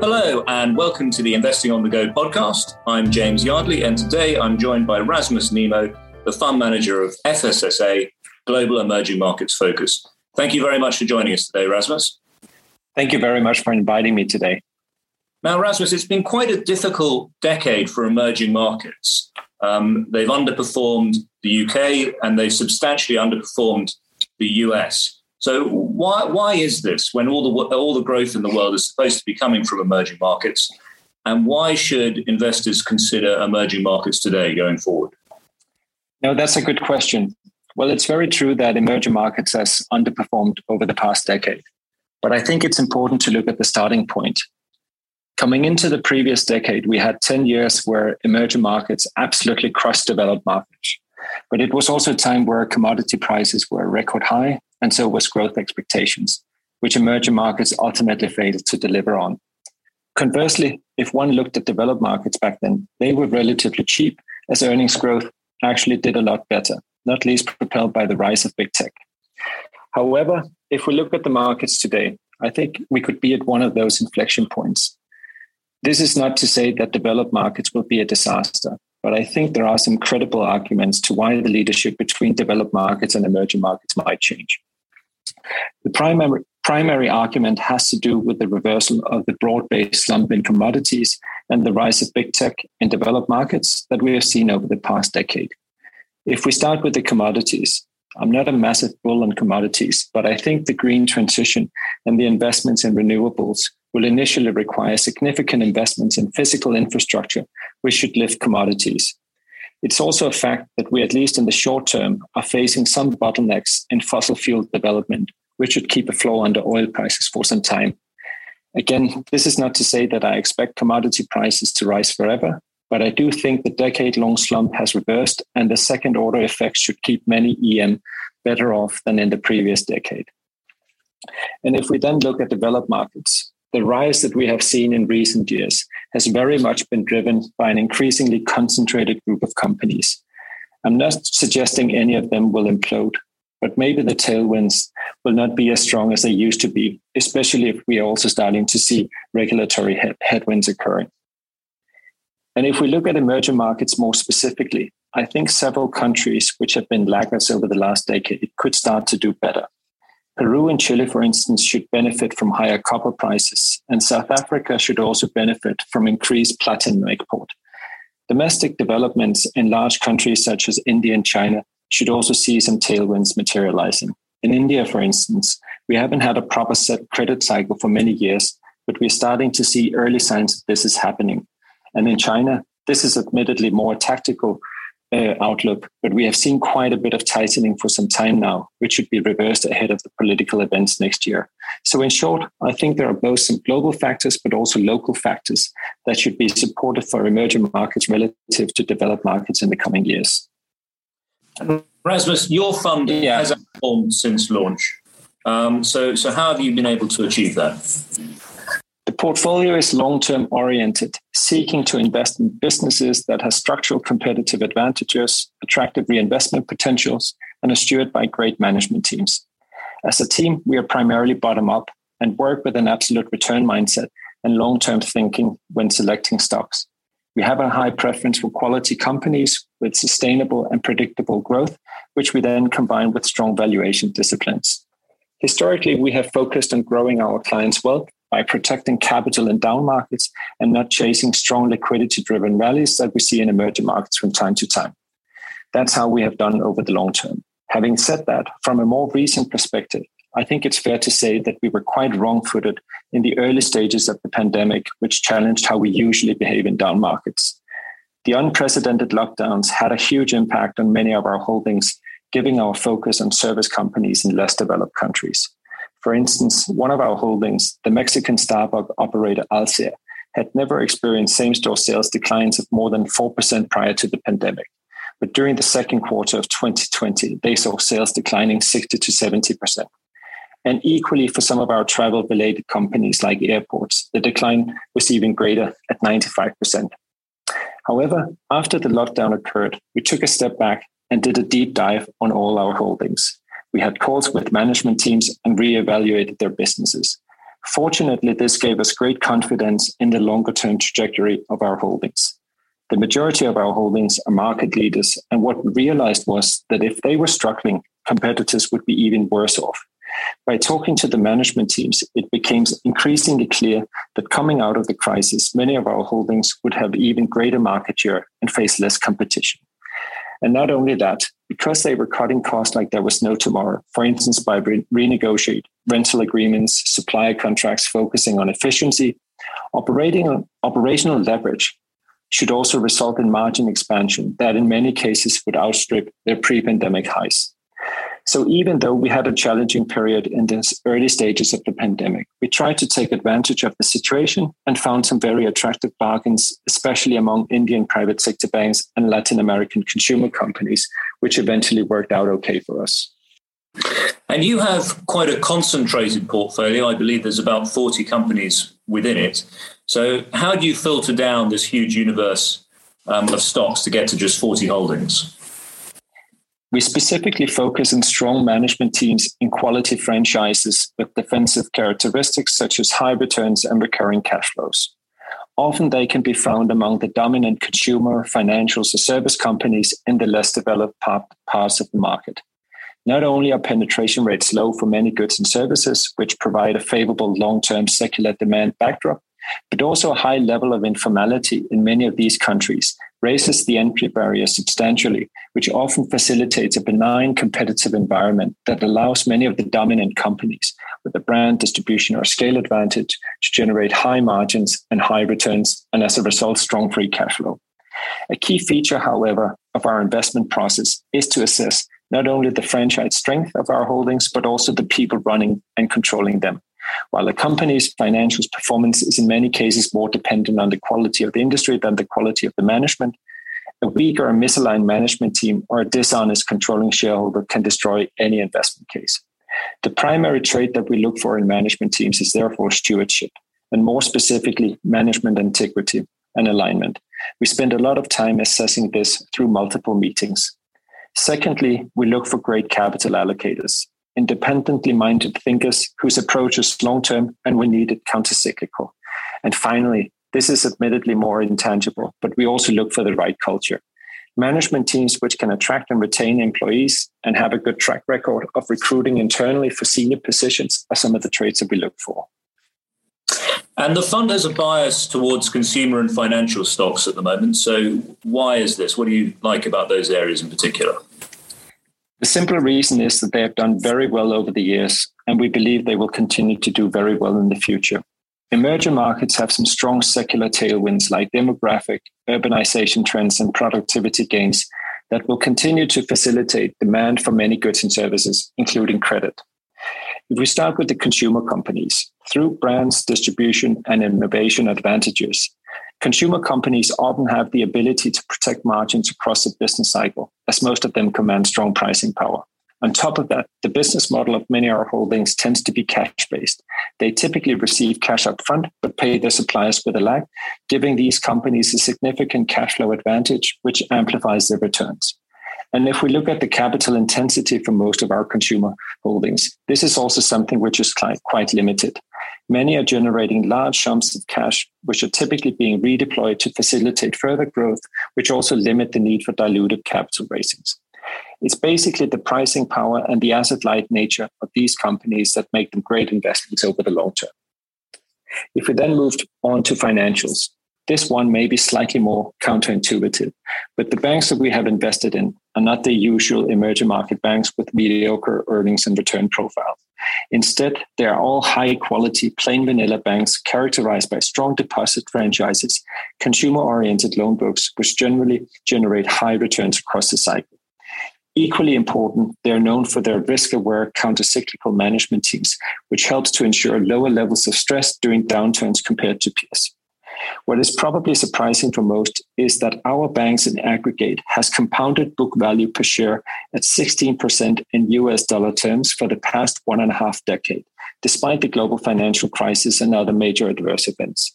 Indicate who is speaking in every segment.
Speaker 1: Hello, and welcome to the Investing on the Go podcast. I'm James Yardley, and today I'm joined by Rasmus Nemmoe, the fund manager of FSSA Global Emerging Markets Focus. Thank you very much for joining us today, Rasmus.
Speaker 2: Thank you very much for inviting me today.
Speaker 1: Now, Rasmus, it's been quite a difficult decade for emerging markets. Um, they've underperformed the UK and they've substantially underperformed the US. So why why is this when all the all the growth in the world is supposed to be coming from emerging markets? And why should investors consider emerging markets today going forward?
Speaker 2: No, that's a good question. Well, it's very true that emerging markets has underperformed over the past decade. But I think it's important to look at the starting point. Coming into the previous decade, we had 10 years where emerging markets absolutely crushed developed markets. But it was also a time where commodity prices were record high, and so was growth expectations, which emerging markets ultimately failed to deliver on. Conversely, if one looked at developed markets back then, they were relatively cheap as earnings growth actually did a lot better, not least propelled by the rise of big tech. However, if we look at the markets today, I think we could be at one of those inflection points. This is not to say that developed markets will be a disaster, but I think there are some credible arguments to why the leadership between developed markets and emerging markets might change. The primary, primary argument has to do with the reversal of the broad based slump in commodities and the rise of big tech in developed markets that we have seen over the past decade. If we start with the commodities, I'm not a massive bull on commodities, but I think the green transition and the investments in renewables will initially require significant investments in physical infrastructure, which should lift commodities. It's also a fact that we, at least in the short term, are facing some bottlenecks in fossil fuel development, which should keep a flow under oil prices for some time. Again, this is not to say that I expect commodity prices to rise forever, but I do think the decade long slump has reversed, and the second order effects should keep many EM better off than in the previous decade. And if we then look at developed markets, the rise that we have seen in recent years has very much been driven by an increasingly concentrated group of companies. I'm not suggesting any of them will implode, but maybe the tailwinds will not be as strong as they used to be, especially if we are also starting to see regulatory headwinds occurring. And if we look at emerging markets more specifically, I think several countries which have been laggards over the last decade could start to do better. Peru and Chile, for instance, should benefit from higher copper prices, and South Africa should also benefit from increased platinum export. Domestic developments in large countries such as India and China should also see some tailwinds materializing. In India, for instance, we haven't had a proper set credit cycle for many years, but we're starting to see early signs that this is happening. And in China, this is admittedly more tactical uh, outlook, but we have seen quite a bit of tightening for some time now, which should be reversed ahead of the political events next year. So, in short, I think there are both some global factors, but also local factors that should be supportive for emerging markets relative to developed markets in the coming years.
Speaker 1: Rasmus, your fund yeah. has performed since launch. Um, so, so how have you been able to achieve that?
Speaker 2: Portfolio is long term oriented, seeking to invest in businesses that have structural competitive advantages, attractive reinvestment potentials, and are steered by great management teams. As a team, we are primarily bottom up and work with an absolute return mindset and long term thinking when selecting stocks. We have a high preference for quality companies with sustainable and predictable growth, which we then combine with strong valuation disciplines. Historically, we have focused on growing our clients' wealth by protecting capital in down markets and not chasing strong liquidity driven rallies that we see in emerging markets from time to time. That's how we have done over the long term. Having said that, from a more recent perspective, I think it's fair to say that we were quite wrong footed in the early stages of the pandemic, which challenged how we usually behave in down markets. The unprecedented lockdowns had a huge impact on many of our holdings, giving our focus on service companies in less developed countries. For instance, one of our holdings, the Mexican Starbucks operator Alsea, had never experienced same store sales declines of more than 4% prior to the pandemic. But during the second quarter of 2020, they saw sales declining 60 to 70%. And equally for some of our travel related companies like airports, the decline was even greater at 95%. However, after the lockdown occurred, we took a step back and did a deep dive on all our holdings. We had calls with management teams and reevaluated their businesses. Fortunately, this gave us great confidence in the longer term trajectory of our holdings. The majority of our holdings are market leaders, and what we realized was that if they were struggling, competitors would be even worse off. By talking to the management teams, it became increasingly clear that coming out of the crisis, many of our holdings would have even greater market share and face less competition. And not only that, because they were cutting costs like there was no tomorrow, for instance, by re- renegotiate rental agreements, supplier contracts focusing on efficiency, operating, operational leverage should also result in margin expansion that in many cases would outstrip their pre-pandemic highs. So even though we had a challenging period in the early stages of the pandemic, we tried to take advantage of the situation and found some very attractive bargains, especially among Indian private sector banks and Latin American consumer companies, which eventually worked out okay for us.
Speaker 1: And you have quite a concentrated portfolio. I believe there's about 40 companies within it. So, how do you filter down this huge universe um, of stocks to get to just 40 holdings?
Speaker 2: We specifically focus on strong management teams in quality franchises with defensive characteristics such as high returns and recurring cash flows. Often they can be found among the dominant consumer, financials, or service companies in the less developed parts of the market. Not only are penetration rates low for many goods and services, which provide a favorable long term secular demand backdrop, but also a high level of informality in many of these countries raises the entry barrier substantially, which often facilitates a benign competitive environment that allows many of the dominant companies with a brand distribution or scale advantage to generate high margins and high returns, and as a result, strong free cash flow. A key feature, however, of our investment process is to assess not only the franchise strength of our holdings, but also the people running and controlling them. While a company's financials performance is in many cases more dependent on the quality of the industry than the quality of the management, a weak or misaligned management team or a dishonest controlling shareholder can destroy any investment case. The primary trait that we look for in management teams is therefore stewardship, and more specifically, management integrity and alignment. We spend a lot of time assessing this through multiple meetings. Secondly, we look for great capital allocators independently minded thinkers whose approach is long term and when needed countercyclical. And finally, this is admittedly more intangible, but we also look for the right culture. Management teams which can attract and retain employees and have a good track record of recruiting internally for senior positions are some of the traits that we look for.
Speaker 1: And the fund has a bias towards consumer and financial stocks at the moment. So, why is this? What do you like about those areas in particular?
Speaker 2: The simple reason is that they have done very well over the years, and we believe they will continue to do very well in the future. Emerging markets have some strong secular tailwinds like demographic, urbanization trends, and productivity gains that will continue to facilitate demand for many goods and services, including credit. If we start with the consumer companies, through brands, distribution, and innovation advantages, Consumer companies often have the ability to protect margins across the business cycle, as most of them command strong pricing power. On top of that, the business model of many of our holdings tends to be cash based. They typically receive cash upfront, but pay their suppliers with a lag, giving these companies a significant cash flow advantage, which amplifies their returns. And if we look at the capital intensity for most of our consumer holdings, this is also something which is quite limited. Many are generating large sums of cash, which are typically being redeployed to facilitate further growth, which also limit the need for diluted capital raisings. It's basically the pricing power and the asset light nature of these companies that make them great investments over the long term. If we then moved on to financials, this one may be slightly more counterintuitive, but the banks that we have invested in are not the usual emerging market banks with mediocre earnings and return profiles. Instead, they are all high quality, plain vanilla banks characterized by strong deposit franchises, consumer oriented loan books, which generally generate high returns across the cycle. Equally important, they are known for their risk aware counter-cyclical management teams, which helps to ensure lower levels of stress during downturns compared to peers. What is probably surprising for most is that our banks in aggregate has compounded book value per share at 16% in US dollar terms for the past one and a half decade, despite the global financial crisis and other major adverse events.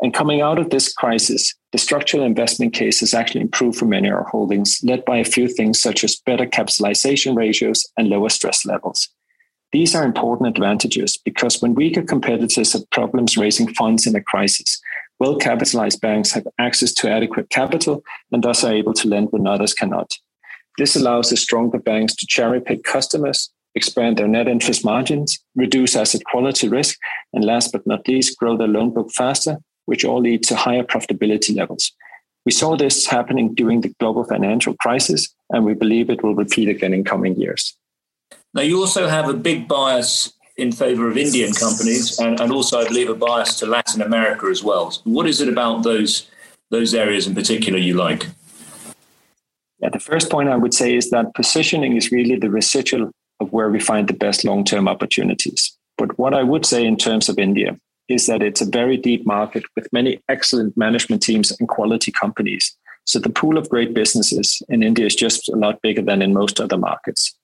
Speaker 2: And coming out of this crisis, the structural investment case has actually improved for many of our holdings, led by a few things such as better capitalization ratios and lower stress levels. These are important advantages because when weaker competitors have problems raising funds in a crisis, well capitalized banks have access to adequate capital and thus are able to lend when others cannot. This allows the stronger banks to cherry pick customers, expand their net interest margins, reduce asset quality risk, and last but not least, grow their loan book faster, which all lead to higher profitability levels. We saw this happening during the global financial crisis, and we believe it will repeat again in coming years.
Speaker 1: Now, you also have a big bias in favor of Indian companies and, and also, I believe, a bias to Latin America as well. What is it about those, those areas in particular you like?
Speaker 2: Yeah, the first point I would say is that positioning is really the residual of where we find the best long term opportunities. But what I would say in terms of India is that it's a very deep market with many excellent management teams and quality companies. So the pool of great businesses in India is just a lot bigger than in most other markets.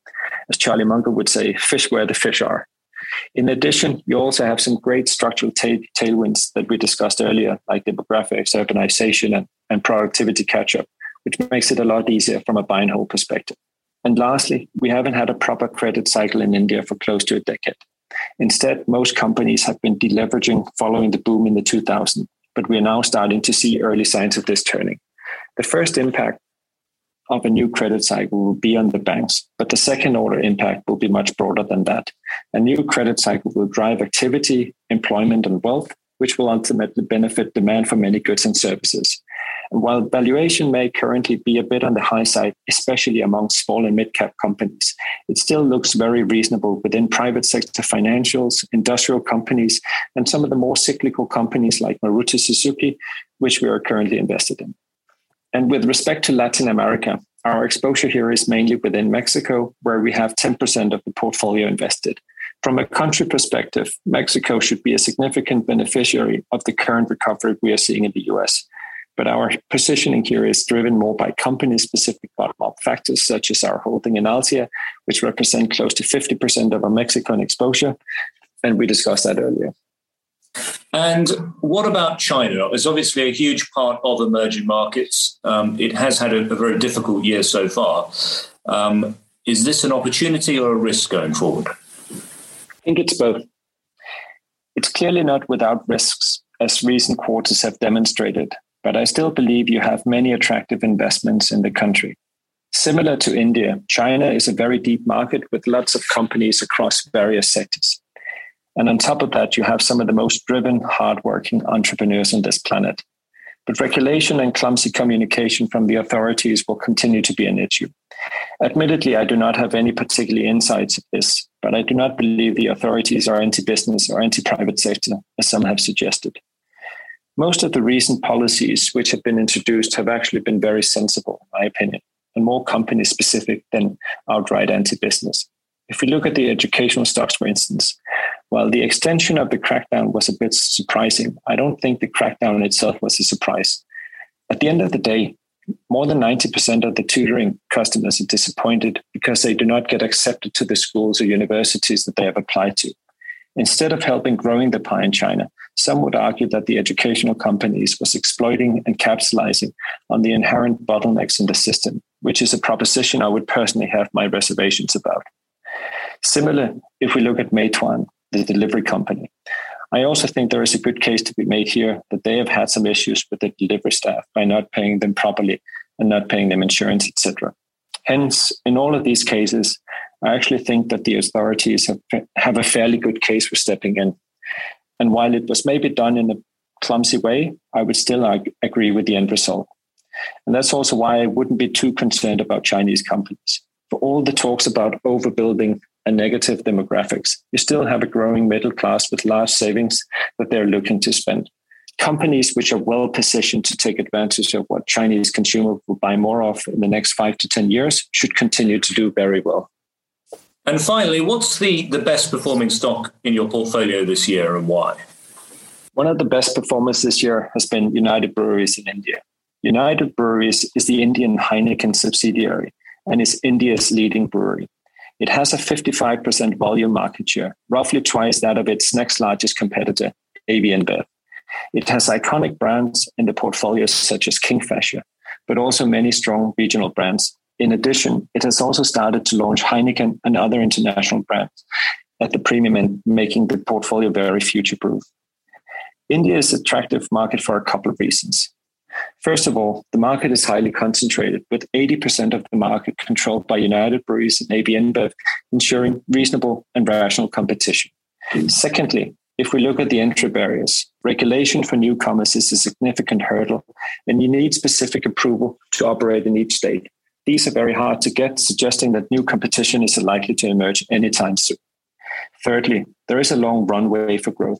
Speaker 2: As Charlie Munger would say, fish where the fish are. In addition, you also have some great structural tailwinds that we discussed earlier, like demographics, urbanization, and, and productivity catch up, which makes it a lot easier from a buy and hold perspective. And lastly, we haven't had a proper credit cycle in India for close to a decade. Instead, most companies have been deleveraging following the boom in the 2000s, but we are now starting to see early signs of this turning. The first impact of a new credit cycle will be on the banks, but the second order impact will be much broader than that. A new credit cycle will drive activity, employment, and wealth, which will ultimately benefit demand for many goods and services. And while valuation may currently be a bit on the high side, especially among small and mid cap companies, it still looks very reasonable within private sector financials, industrial companies, and some of the more cyclical companies like Maruti Suzuki, which we are currently invested in. And with respect to Latin America, our exposure here is mainly within Mexico, where we have 10% of the portfolio invested. From a country perspective, Mexico should be a significant beneficiary of the current recovery we are seeing in the US. But our positioning here is driven more by company specific bottom up factors, such as our holding in Alsea, which represent close to 50% of our Mexican exposure. And we discussed that earlier.
Speaker 1: And what about China? It's obviously a huge part of emerging markets. Um, it has had a, a, very difficult year so far. Um, is this an opportunity or a risk going forward?
Speaker 2: I think it's both. It's clearly not without risks, as recent quarters have demonstrated but I still believe you have many attractive investments in the country. Similar to India, China is a very deep market with lots of companies across various sectors. And on top of that, you have some of the most driven, hardworking entrepreneurs on this planet. But regulation and clumsy communication from the authorities will continue to be an issue. Admittedly, I do not have any particular insights of this, but I do not believe the authorities are anti business or anti private sector, as some have suggested. Most of the recent policies which have been introduced have actually been very sensible, in my opinion, and more company specific than outright anti business. If we look at the educational stocks, for instance, while the extension of the crackdown was a bit surprising, I don't think the crackdown itself was a surprise. At the end of the day, more than 90% of the tutoring customers are disappointed because they do not get accepted to the schools or universities that they have applied to. Instead of helping growing the pie in China, some would argue that the educational companies was exploiting and capitalizing on the inherent bottlenecks in the system, which is a proposition I would personally have my reservations about. Similar, if we look at Meituan, the delivery company, I also think there is a good case to be made here that they have had some issues with the delivery staff by not paying them properly and not paying them insurance, etc. Hence, in all of these cases, I actually think that the authorities have, have a fairly good case for stepping in. And while it was maybe done in a clumsy way, I would still agree with the end result. And that's also why I wouldn't be too concerned about Chinese companies. For all the talks about overbuilding and negative demographics, you still have a growing middle class with large savings that they're looking to spend. Companies which are well positioned to take advantage of what Chinese consumers will buy more of in the next five to 10 years should continue to do very well.
Speaker 1: And finally, what's the, the best performing stock in your portfolio this year and why?
Speaker 2: One of the best performers this year has been United Breweries in India. United Breweries is the Indian Heineken subsidiary and is India's leading brewery. It has a 55% volume market share, roughly twice that of its next largest competitor, AB InBev. It has iconic brands in the portfolio such as Kingfisher, but also many strong regional brands in addition, it has also started to launch Heineken and other international brands. at the premium end, making the portfolio very future proof. India is an attractive market for a couple of reasons. First of all, the market is highly concentrated, with 80% of the market controlled by United Breweries and AB InBev, ensuring reasonable and rational competition. Secondly, if we look at the entry barriers, regulation for newcomers is a significant hurdle, and you need specific approval to operate in each state. These are very hard to get, suggesting that new competition is likely to emerge anytime soon. Thirdly, there is a long runway for growth.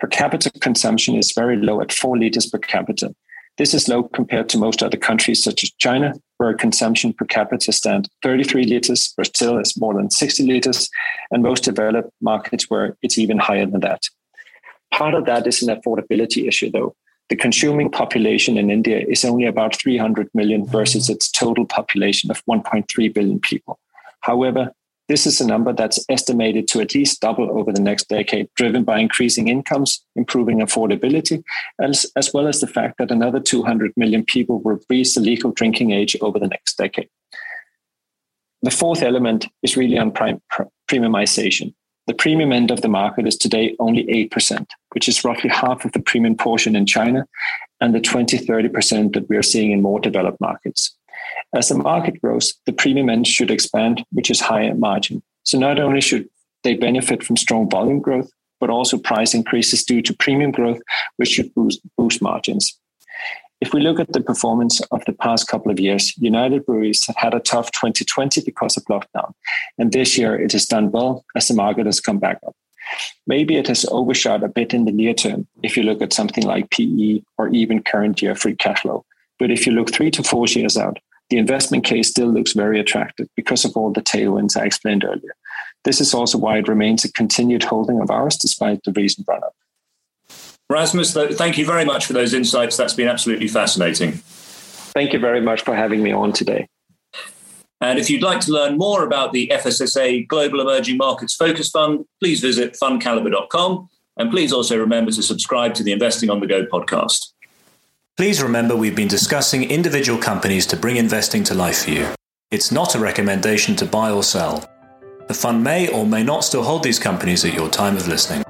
Speaker 2: Per capita consumption is very low at 4 liters per capita. This is low compared to most other countries, such as China, where consumption per capita stands 33 liters, Brazil is more than 60 liters, and most developed markets where it's even higher than that. Part of that is an affordability issue, though. The consuming population in India is only about 300 million versus its total population of 1.3 billion people. However, this is a number that's estimated to at least double over the next decade, driven by increasing incomes, improving affordability, as, as well as the fact that another 200 million people will reach the legal drinking age over the next decade. The fourth element is really on prime, premiumization. The premium end of the market is today only 8%, which is roughly half of the premium portion in China and the 20 30% that we are seeing in more developed markets. As the market grows, the premium end should expand, which is higher margin. So not only should they benefit from strong volume growth, but also price increases due to premium growth, which should boost, boost margins. If we look at the performance of the past couple of years, United Breweries had a tough 2020 because of lockdown. And this year it has done well as the market has come back up. Maybe it has overshot a bit in the near term if you look at something like PE or even current year free cash flow. But if you look three to four years out, the investment case still looks very attractive because of all the tailwinds I explained earlier. This is also why it remains a continued holding of ours despite the recent run up.
Speaker 1: Rasmus, thank you very much for those insights. That's been absolutely fascinating.
Speaker 2: Thank you very much for having me on today.
Speaker 1: And if you'd like to learn more about the FSSA Global Emerging Markets Focus Fund, please visit fundcalibre.com. And please also remember to subscribe to the Investing on the Go podcast.
Speaker 3: Please remember we've been discussing individual companies to bring investing to life for you. It's not a recommendation to buy or sell. The fund may or may not still hold these companies at your time of listening.